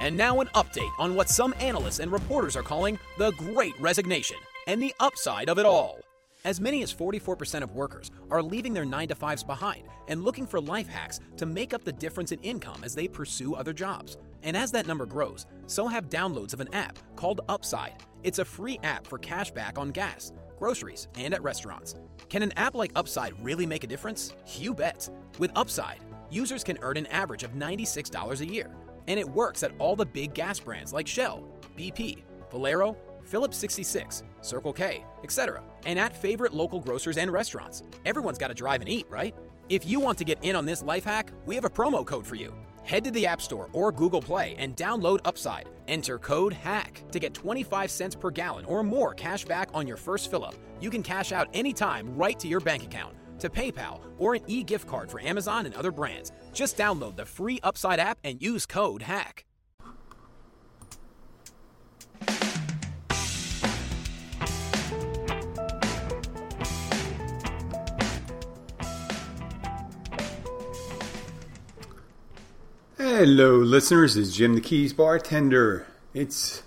And now, an update on what some analysts and reporters are calling the Great Resignation and the upside of it all. As many as 44% of workers are leaving their 9 to 5s behind and looking for life hacks to make up the difference in income as they pursue other jobs. And as that number grows, so have downloads of an app called Upside. It's a free app for cash back on gas, groceries, and at restaurants. Can an app like Upside really make a difference? You bet. With Upside, users can earn an average of $96 a year and it works at all the big gas brands like Shell, BP, Valero, Phillips 66, Circle K, etc., and at favorite local grocers and restaurants. Everyone's got to drive and eat, right? If you want to get in on this life hack, we have a promo code for you. Head to the App Store or Google Play and download Upside. Enter code HACK to get 25 cents per gallon or more cash back on your first fill up. You can cash out anytime right to your bank account to PayPal or an e gift card for Amazon and other brands. Just download the free Upside app and use code HACK. Hello, listeners. It's Jim the Keys bartender. It's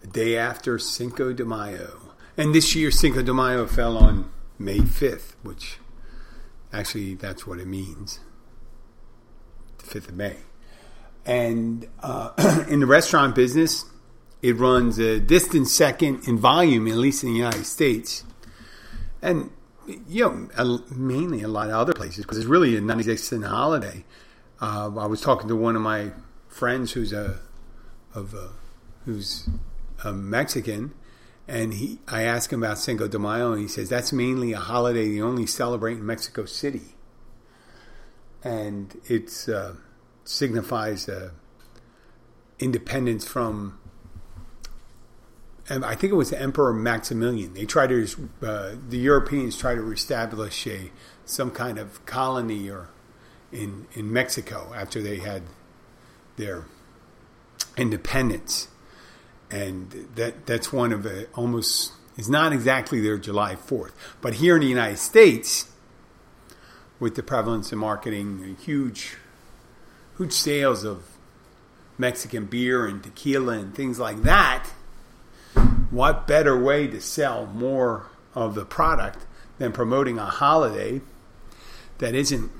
the day after Cinco de Mayo. And this year, Cinco de Mayo fell on May 5th, which actually that's what it means the 5th of May. And uh, in the restaurant business, it runs a distant second in volume, at least in the United States. And, you know, mainly a lot of other places because it's really a non existent holiday. Uh, I was talking to one of my friends who's a, of a, who's a Mexican, and he, I asked him about Cinco de Mayo, and he says that's mainly a holiday they only celebrate in Mexico City, and it uh, signifies uh, independence from. And I think it was Emperor Maximilian. They tried to, uh, the Europeans tried to establish a some kind of colony or in in Mexico after they had their independence and that that's one of the almost it's not exactly their July 4th, but here in the United States, with the prevalence of marketing, huge, huge sales of Mexican beer and tequila and things like that, what better way to sell more of the product than promoting a holiday that isn't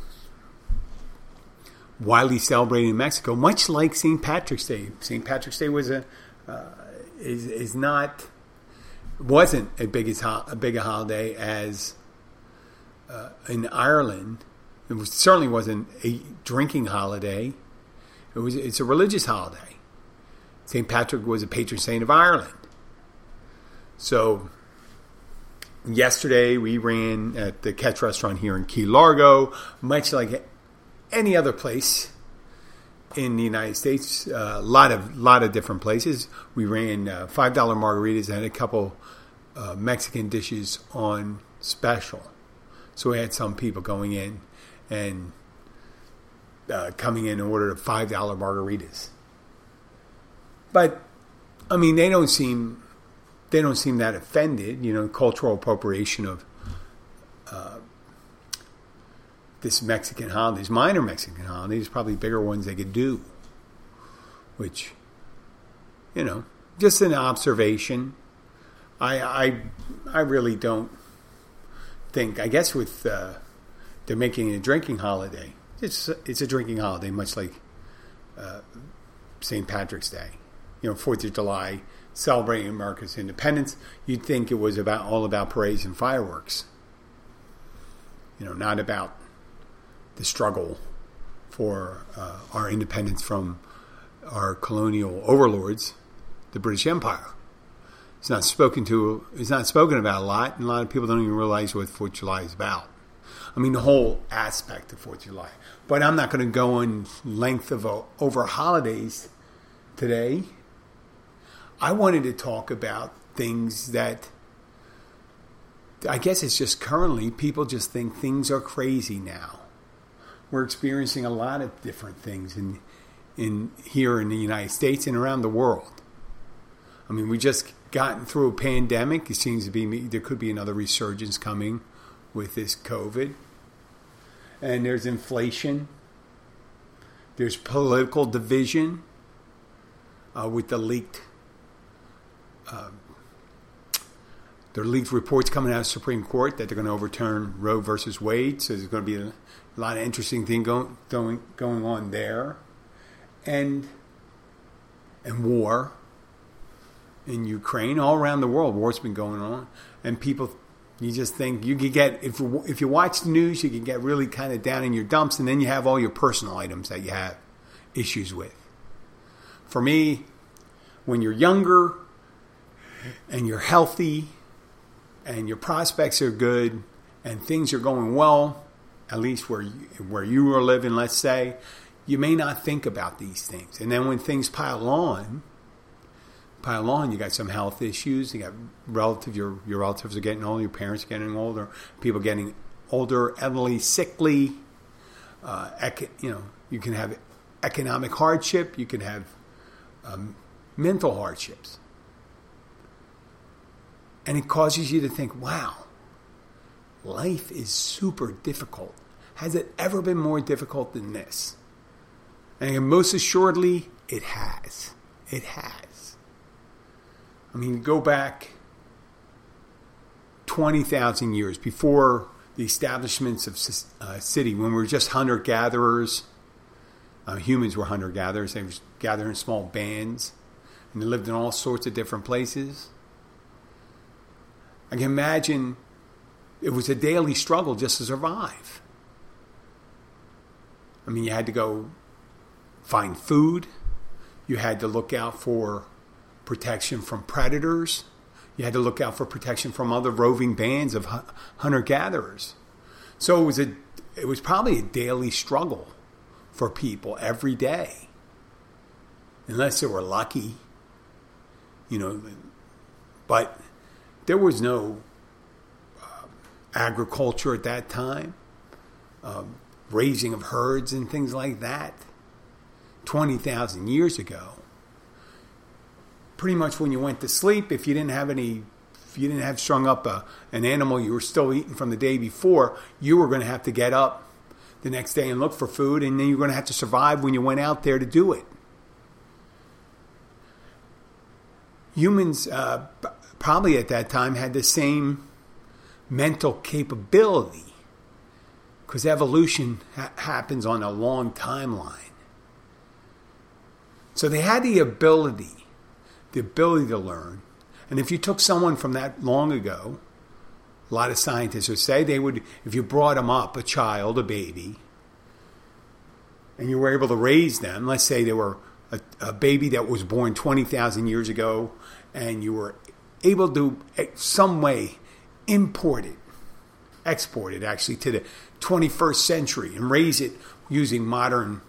widely celebrated in Mexico, much like St. Patrick's Day. St. Patrick's Day was a uh, is is not wasn't a big as a big a holiday as uh, in Ireland. It was, certainly wasn't a drinking holiday. It was it's a religious holiday. St. Patrick was a patron saint of Ireland. So yesterday we ran at the Catch restaurant here in Key Largo, much like any other place in the United States, a uh, lot of lot of different places. We ran uh, five dollar margaritas and a couple uh, Mexican dishes on special. So we had some people going in and uh, coming in and ordered five dollar margaritas. But I mean, they don't seem they don't seem that offended. You know, cultural appropriation of uh, this Mexican holidays, minor Mexican holidays, probably bigger ones they could do. Which, you know, just an observation. I I I really don't think. I guess with uh, they're making a drinking holiday. It's it's a drinking holiday, much like uh, St. Patrick's Day, you know, Fourth of July, celebrating America's independence. You'd think it was about all about parades and fireworks. You know, not about the struggle for uh, our independence from our colonial overlords, the British Empire. It's not spoken to. It's not spoken about a lot, and a lot of people don't even realize what Fourth of July is about. I mean, the whole aspect of Fourth of July. But I'm not going to go in length of a, over holidays today. I wanted to talk about things that I guess it's just currently people just think things are crazy now. We're experiencing a lot of different things in in here in the United States and around the world. I mean, we just gotten through a pandemic. It seems to be there could be another resurgence coming with this COVID. And there's inflation. There's political division uh, with the leaked. Uh, there leaked reports coming out of Supreme Court that they're going to overturn Roe versus Wade. So there's going to be a, lot of interesting things going, going going on there, and and war in Ukraine, all around the world. War's been going on, and people, you just think you could get if if you watch the news, you can get really kind of down in your dumps, and then you have all your personal items that you have issues with. For me, when you're younger and you're healthy and your prospects are good and things are going well, at least where you, where you are living, let's say, you may not think about these things. And then when things pile on, pile on. You got some health issues. You got relative your your relatives are getting older. Your parents are getting older. People getting older, elderly, sickly. Uh, ec- you know, you can have economic hardship. You can have um, mental hardships, and it causes you to think, "Wow, life is super difficult. Has it ever been more difficult than this?" And most assuredly, it has. It has. I mean, go back 20,000 years before the establishments of uh, city, when we were just hunter gatherers. Uh, humans were hunter gatherers. They were gathering small bands, and they lived in all sorts of different places. I can imagine it was a daily struggle just to survive. I mean, you had to go find food. You had to look out for protection from predators. You had to look out for protection from other roving bands of hunter gatherers. So it was a it was probably a daily struggle for people every day. Unless they were lucky, you know, but there was no uh, agriculture at that time, um, raising of herds and things like that. 20,000 years ago pretty much when you went to sleep, if you didn't have any, if you didn't have strung up a, an animal you were still eating from the day before, you were going to have to get up the next day and look for food, and then you're going to have to survive when you went out there to do it. Humans uh, probably at that time had the same mental capability because evolution ha- happens on a long timeline. So they had the ability the ability to learn. And if you took someone from that long ago, a lot of scientists would say they would, if you brought them up, a child, a baby, and you were able to raise them, let's say they were a, a baby that was born 20,000 years ago, and you were able to, eh, some way, import it, export it actually to the 21st century and raise it using modern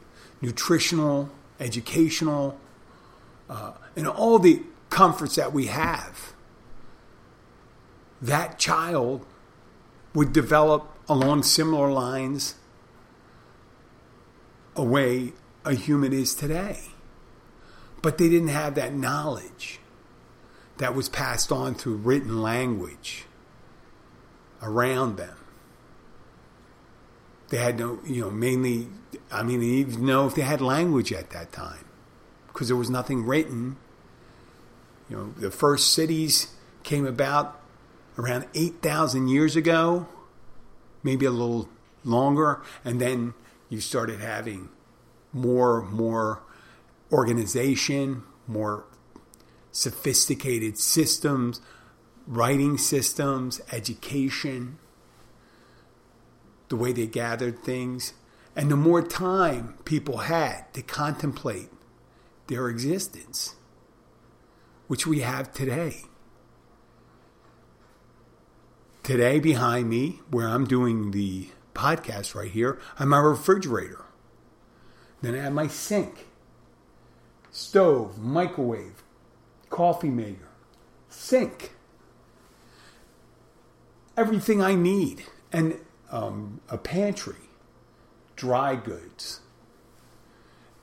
nutritional, educational, uh, and all the comforts that we have, that child would develop along similar lines a way a human is today. But they didn't have that knowledge that was passed on through written language around them. They had no, you know, mainly, I mean, they didn't even know if they had language at that time because there was nothing written. You know, the first cities came about around 8,000 years ago, maybe a little longer, and then you started having more more organization, more sophisticated systems, writing systems, education, the way they gathered things, and the more time people had to contemplate their existence, which we have today. Today, behind me, where I'm doing the podcast right here, I have my refrigerator. Then I have my sink, stove, microwave, coffee maker, sink, everything I need, and um, a pantry, dry goods,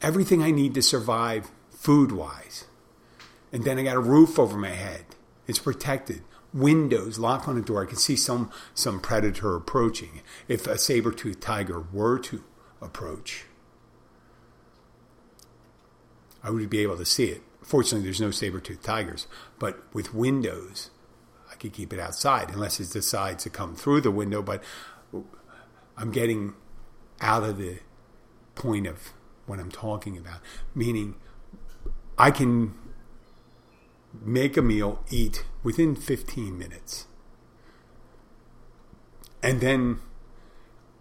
everything I need to survive food wise. And then I got a roof over my head. It's protected. Windows, lock on the door. I can see some some predator approaching. If a saber-toothed tiger were to approach, I would be able to see it. Fortunately, there's no saber-toothed tigers, but with windows, I could keep it outside unless it decides to come through the window. But I'm getting out of the point of what I'm talking about, meaning I can make a meal, eat within 15 minutes. And then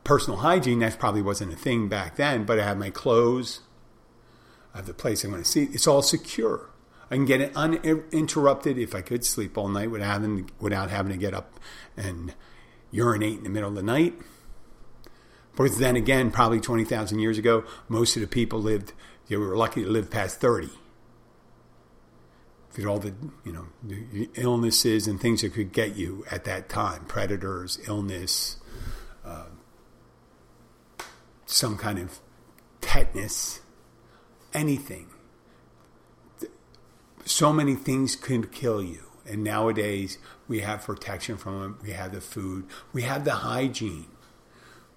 personal hygiene, that probably wasn't a thing back then, but I have my clothes, I have the place I'm going to see. It's all secure. I can get it uninterrupted if I could sleep all night without having, without having to get up and urinate in the middle of the night. Because then again, probably 20,000 years ago, most of the people lived, they were lucky to live past 30 all the you know the illnesses and things that could get you at that time predators illness uh, some kind of tetanus anything. So many things could kill you. And nowadays we have protection from them we have the food we have the hygiene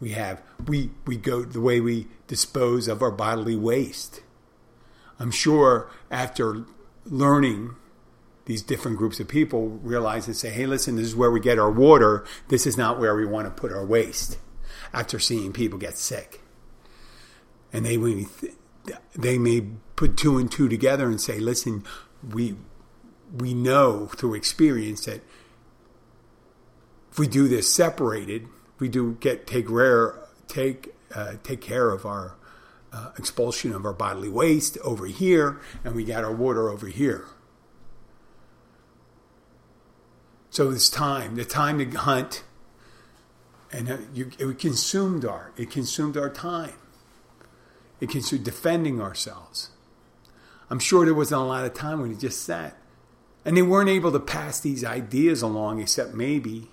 we have we we go the way we dispose of our bodily waste i'm sure after learning these different groups of people realize and say, hey, listen, this is where we get our water. This is not where we want to put our waste after seeing people get sick. And they, they may put two and two together and say, listen, we, we know through experience that if we do this separated, we do get take rare take uh, take care of our uh, expulsion of our bodily waste over here, and we got our water over here. So it's time, the time to hunt, and uh, you, it consumed our, it consumed our time. It consumed defending ourselves. I'm sure there wasn't a lot of time when he just sat. And they weren't able to pass these ideas along, except maybe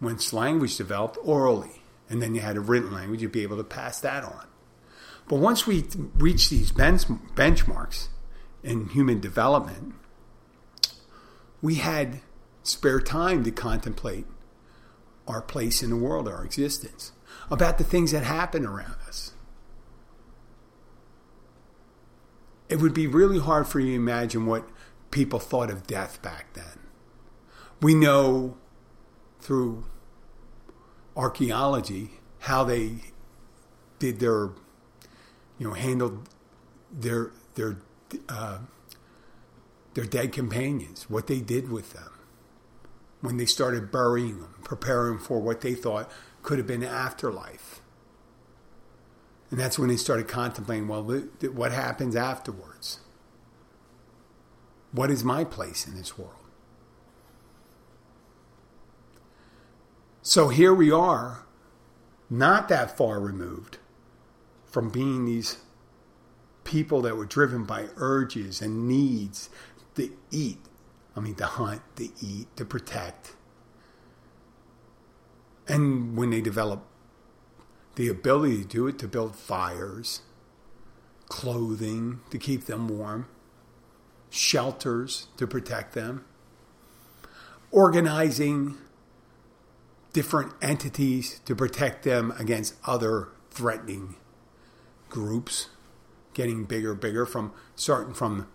once language developed orally. And then you had a written language, you'd be able to pass that on. But once we reach these bench, benchmarks in human development, we had spare time to contemplate our place in the world, our existence, about the things that happen around us. It would be really hard for you to imagine what people thought of death back then. We know through archaeology how they did their you know, handled their their uh, their dead companions, what they did with them when they started burying them, preparing for what they thought could have been afterlife. And that's when they started contemplating, well, what happens afterwards? What is my place in this world? So here we are, not that far removed from being these people that were driven by urges and needs to eat. I mean, to hunt, to eat, to protect. And when they develop the ability to do it, to build fires, clothing to keep them warm, shelters to protect them, organizing different entities to protect them against other threatening groups getting bigger, bigger from starting from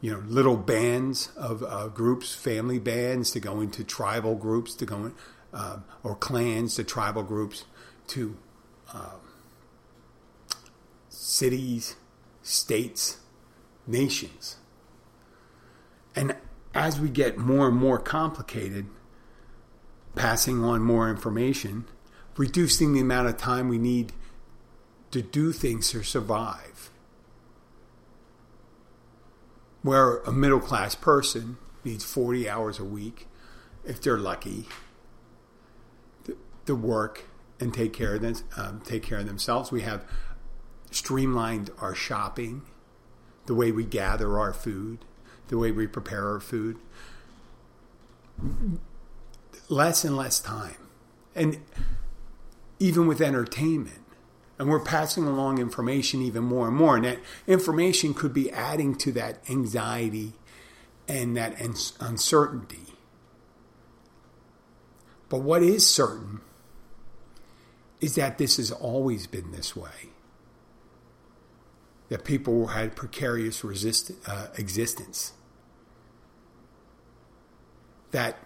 you know little bands of uh, groups, family bands to go into tribal groups to go in, uh, or clans to tribal groups to uh, cities, states, nations. And as we get more and more complicated, passing on more information, reducing the amount of time we need to do things to survive. Where a middle class person needs 40 hours a week, if they're lucky, to, to work and take care of them, um, take care of themselves. We have streamlined our shopping, the way we gather our food, the way we prepare our food. Less and less time, and even with entertainment. And we're passing along information even more and more. And that information could be adding to that anxiety and that uncertainty. But what is certain is that this has always been this way. That people had precarious resist, uh, existence. That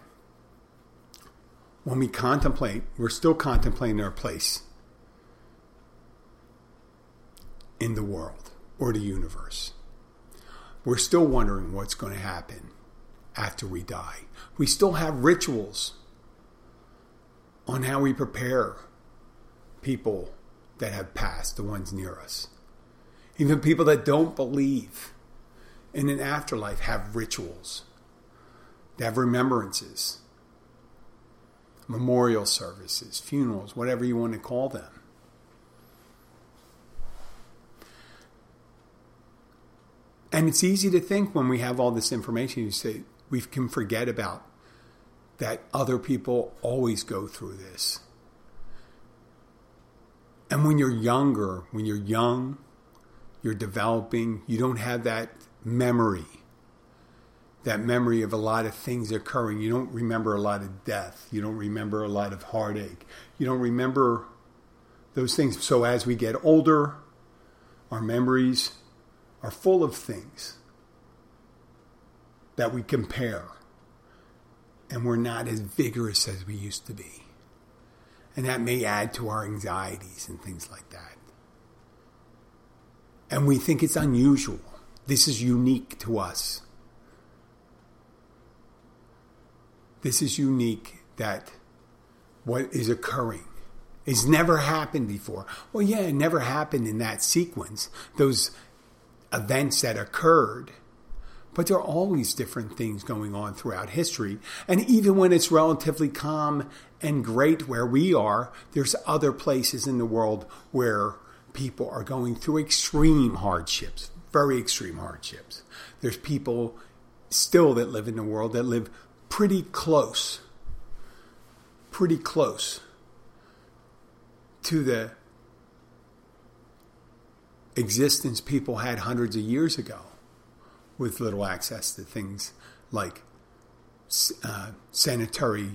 when we contemplate, we're still contemplating our place in the world or the universe. We're still wondering what's going to happen after we die. We still have rituals on how we prepare people that have passed, the ones near us. Even people that don't believe in an afterlife have rituals, they have remembrances memorial services, funerals, whatever you want to call them. And it's easy to think when we have all this information, you say, we can forget about that other people always go through this. And when you're younger, when you're young, you're developing, you don't have that memory that memory of a lot of things occurring. You don't remember a lot of death. You don't remember a lot of heartache. You don't remember those things. So as we get older, our memories are full of things that we compare. And we're not as vigorous as we used to be. And that may add to our anxieties and things like that. And we think it's unusual. This is unique to us. This is unique that what is occurring has never happened before. Well, yeah, it never happened in that sequence, those events that occurred. But there are always different things going on throughout history. And even when it's relatively calm and great where we are, there's other places in the world where people are going through extreme hardships, very extreme hardships. There's people still that live in the world that live pretty close, pretty close to the existence people had hundreds of years ago with little access to things like uh, sanitary,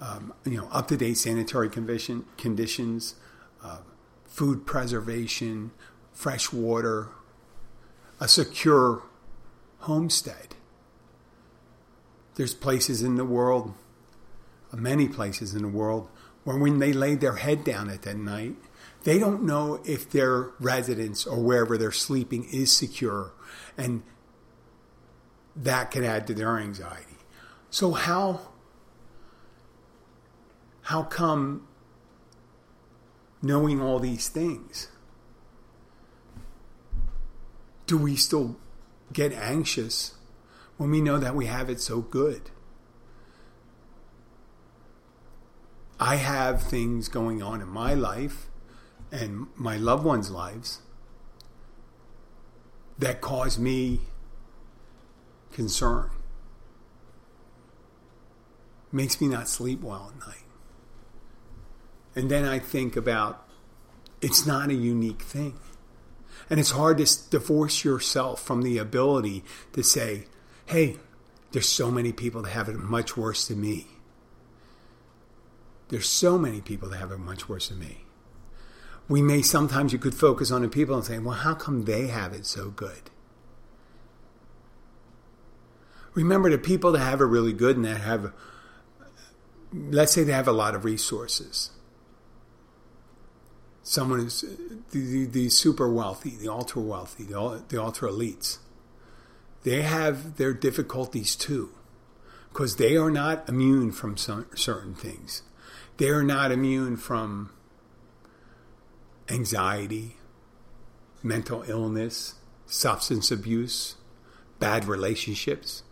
um, you know, up to date sanitary condition, conditions, uh, food preservation, fresh water, a secure homestead. There's places in the world, many places in the world, where when they lay their head down at that night, they don't know if their residence or wherever they're sleeping is secure. And that can add to their anxiety. So how how come knowing all these things do we still get anxious when we know that we have it so good. I have things going on in my life and my loved ones' lives that cause me concern. Makes me not sleep well at night. And then I think about it's not a unique thing. And it's hard to divorce yourself from the ability to say, hey, there's so many people that have it much worse than me. There's so many people that have it much worse than me. We may sometimes you could focus on the people and say, well, how come they have it so good? Remember the people that have it really good and that have, let's say they have a lot of resources. someone is the, the, the super wealthy, the ultra wealthy, the, the ultra elites, they have their difficulties too because they are not immune from some, certain things. They are not immune from anxiety, mental illness, substance abuse, bad relationships.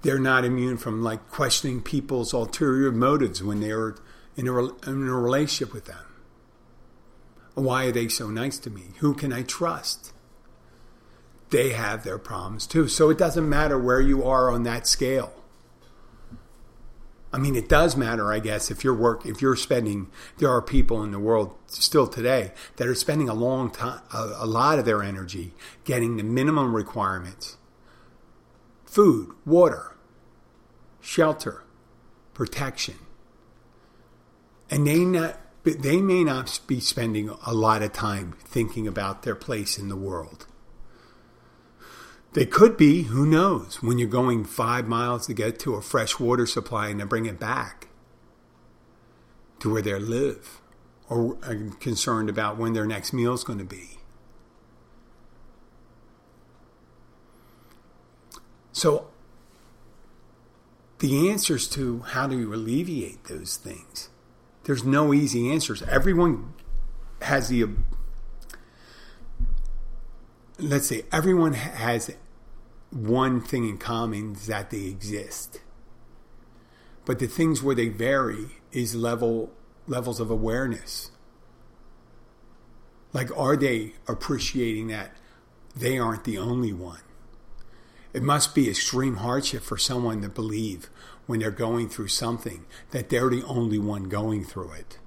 They're not immune from like questioning people's ulterior motives when they're in a, in a relationship with them. Why are they so nice to me? Who can I trust? They have their problems too. So it doesn't matter where you are on that scale. I mean, it does matter, I guess, if you're work, if you're spending. There are people in the world still today that are spending a long time, a, a lot of their energy getting the minimum requirements: food, water, shelter, protection, and they not. They may not be spending a lot of time thinking about their place in the world. They could be, who knows, when you're going five miles to get to a fresh water supply and to bring it back to where they live, or uh, concerned about when their next meal is going to be. So, the answers to how do you alleviate those things, there's no easy answers. Everyone has the let's say everyone has one thing in common is that they exist. But the things where they vary is level levels of awareness. Like are they appreciating that they aren't the only one? It must be extreme hardship for someone to believe when they're going through something that they're the only one going through it.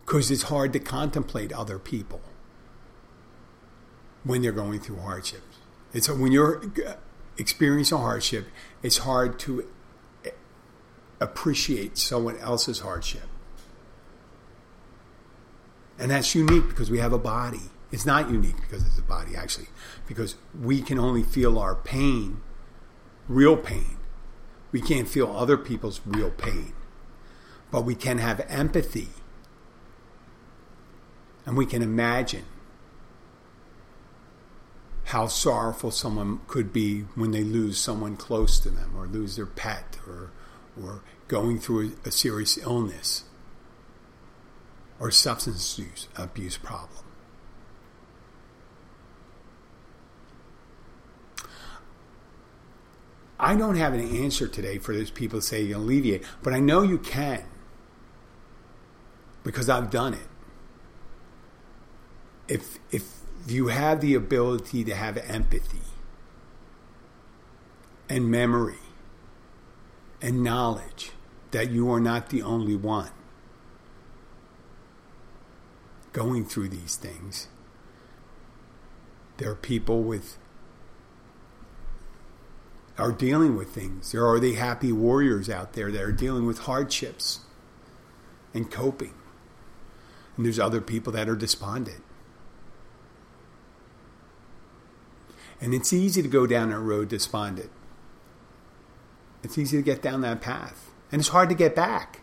Because it's hard to contemplate other people when they're going through hardships. It's when you're uh, experiencing a hardship, it's hard to uh, appreciate someone else's hardship. And that's unique because we have a body. It's not unique because it's a body, actually, because we can only feel our pain, real pain. We can't feel other people's real pain. But we can have empathy. And we can imagine how sorrowful someone could be when they lose someone close to them or lose their pet or, or going through a, serious illness or substance use, abuse problem. I don't have an answer today for those people to say you alleviate, but I know you can because I've done it. If if you have the ability to have empathy and memory and knowledge that you are not the only one going through these things. There are people with are dealing with things. There are the happy warriors out there that are dealing with hardships and coping. And there's other people that are despondent. And it's easy to go down that road despondent. It's easy to get down that path. And it's hard to get back.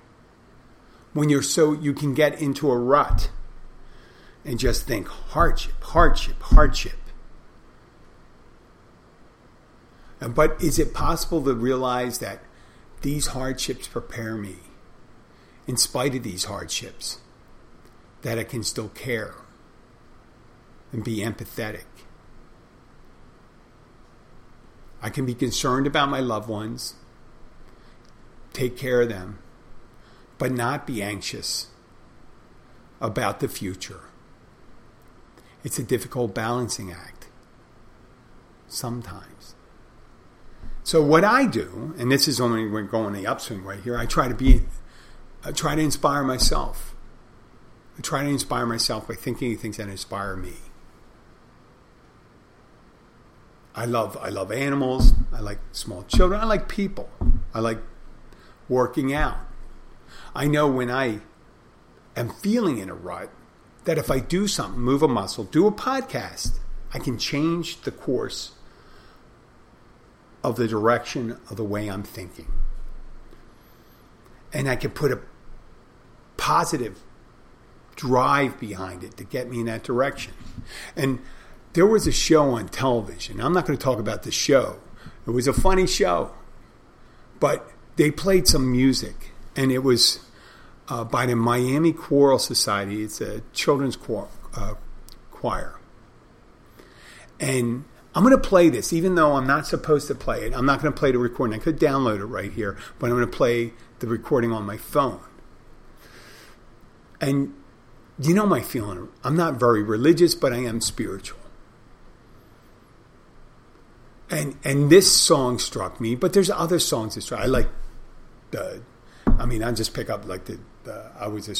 When you're so, you can get into a rut and just think hardship, hardship, hardship. But is it possible to realize that these hardships prepare me, in spite of these hardships, that I can still care and be empathetic I can be concerned about my loved ones, take care of them, but not be anxious about the future. It's a difficult balancing act sometimes. So what I do, and this is only going the upswing right here, I try to be, I try to inspire myself. I try to inspire myself by thinking of things that inspire me. I love I love animals. I like small children. I like people. I like working out. I know when I am feeling in a rut that if I do something, move a muscle, do a podcast, I can change the course of the direction of the way I'm thinking. and I can put a positive drive behind it to get me in that direction. And there was a show on television. I'm not going to talk about the show. It was a funny show, but they played some music, and it was uh, by the Miami Choral Society. It's a children's choir, uh, choir. And I'm going to play this, even though I'm not supposed to play it. I'm not going to play the recording. I could download it right here, but I'm going to play the recording on my phone. And you know my feeling. I'm not very religious, but I am spiritual. And and this song struck me, but there's other songs that struck. I like the. I mean, I just pick up like the. the I was a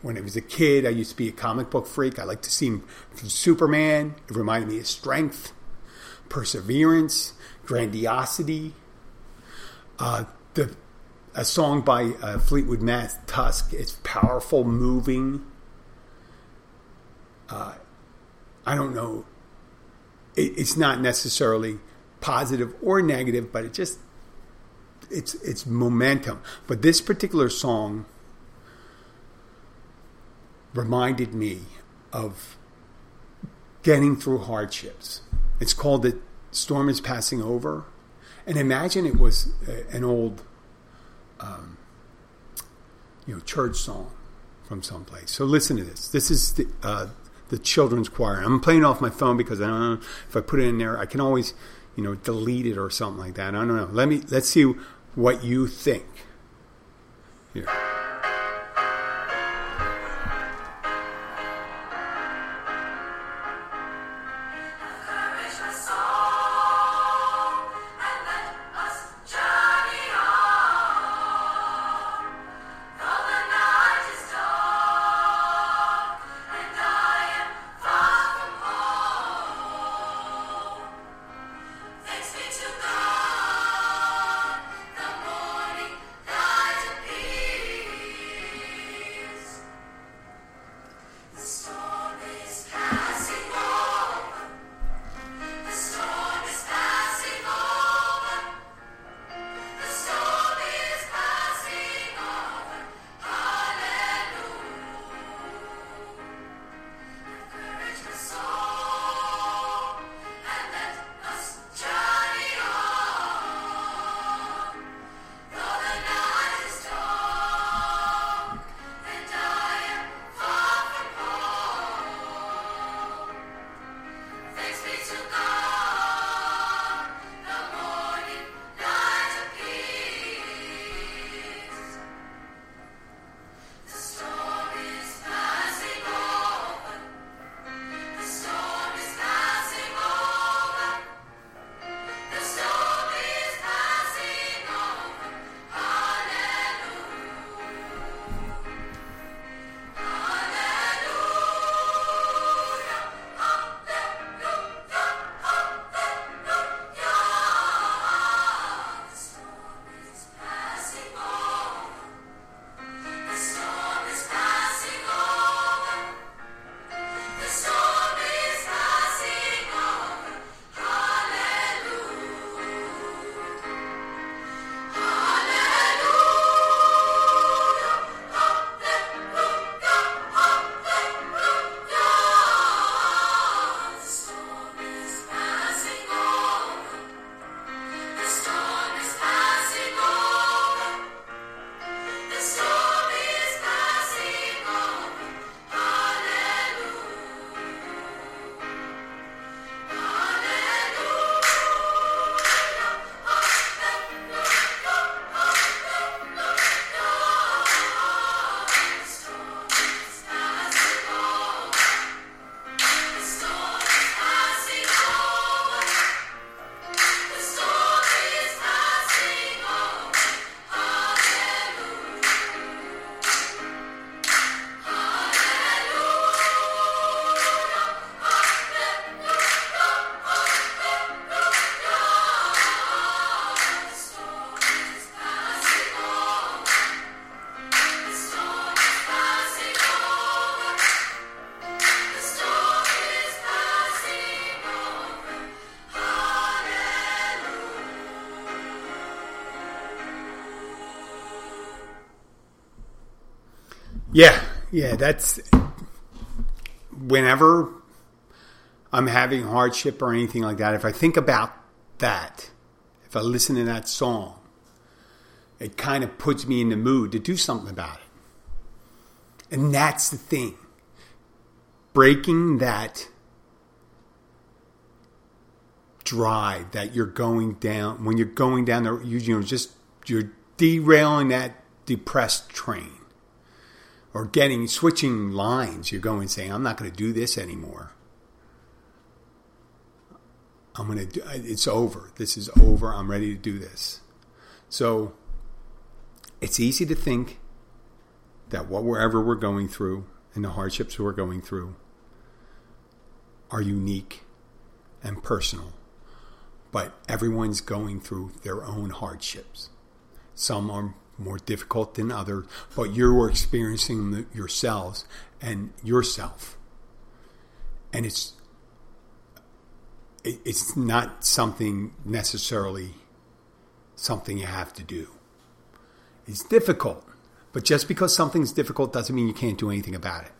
when I was a kid. I used to be a comic book freak. I like to see Superman. It reminded me of strength, perseverance, grandiosity. Uh, the a song by uh, Fleetwood Mac, Tusk. It's powerful, moving. Uh, I don't know. It, it's not necessarily positive or negative, but it just it's it's momentum. But this particular song reminded me of getting through hardships. It's called "The Storm Is Passing Over," and imagine it was an old, um, you know, church song from someplace. So listen to this. This is the, uh, the children's choir. I'm playing off my phone because I don't know if I put it in there. I can always you know, delete it or something like that. I don't know. Let me let's see what you think. Here. Yeah, that's whenever I'm having hardship or anything like that, if I think about that, if I listen to that song, it kind of puts me in the mood to do something about it. And that's the thing. Breaking that drive that you're going down when you're going down the you, you know just you're derailing that depressed train or getting switching lines you're going saying i'm not going to do this anymore. I'm going to it's over. This is over. I'm ready to do this. So it's easy to think that whatever we're going through and the hardships we're going through are unique and personal but everyone's going through their own hardships. Some are more difficult than others, but you're experiencing them yourselves and yourself. And it's it's not something necessarily something you have to do. It's difficult, but just because something's difficult doesn't mean you can't do anything about it.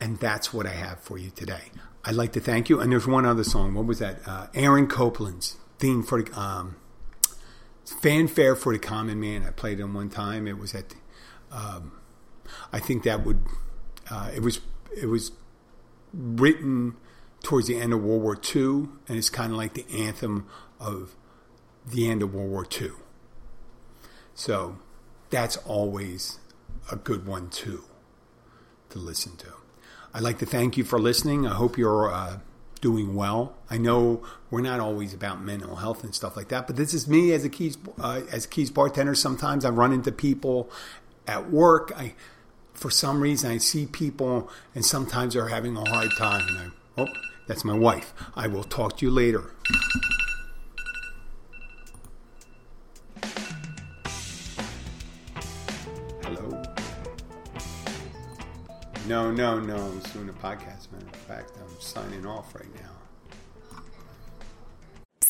And that's what I have for you today. I'd like to thank you. And there's one other song. What was that? Uh, Aaron Copland's theme for the um, fanfare for the common man. I played it one time. It was at, um, I think that would, uh, it was it was written towards the end of World War II, and it's kind of like the anthem of the end of World War II. So that's always a good one too to listen to. I'd like to thank you for listening. I hope you're uh, doing well. I know we're not always about mental health and stuff like that, but this is me as a keys uh, as a keys bartender. Sometimes I run into people at work. I for some reason I see people and sometimes they're having a hard time. And I, oh, that's my wife. I will talk to you later. No, no, no. I'm doing a podcast. Matter of fact, I'm signing off right now.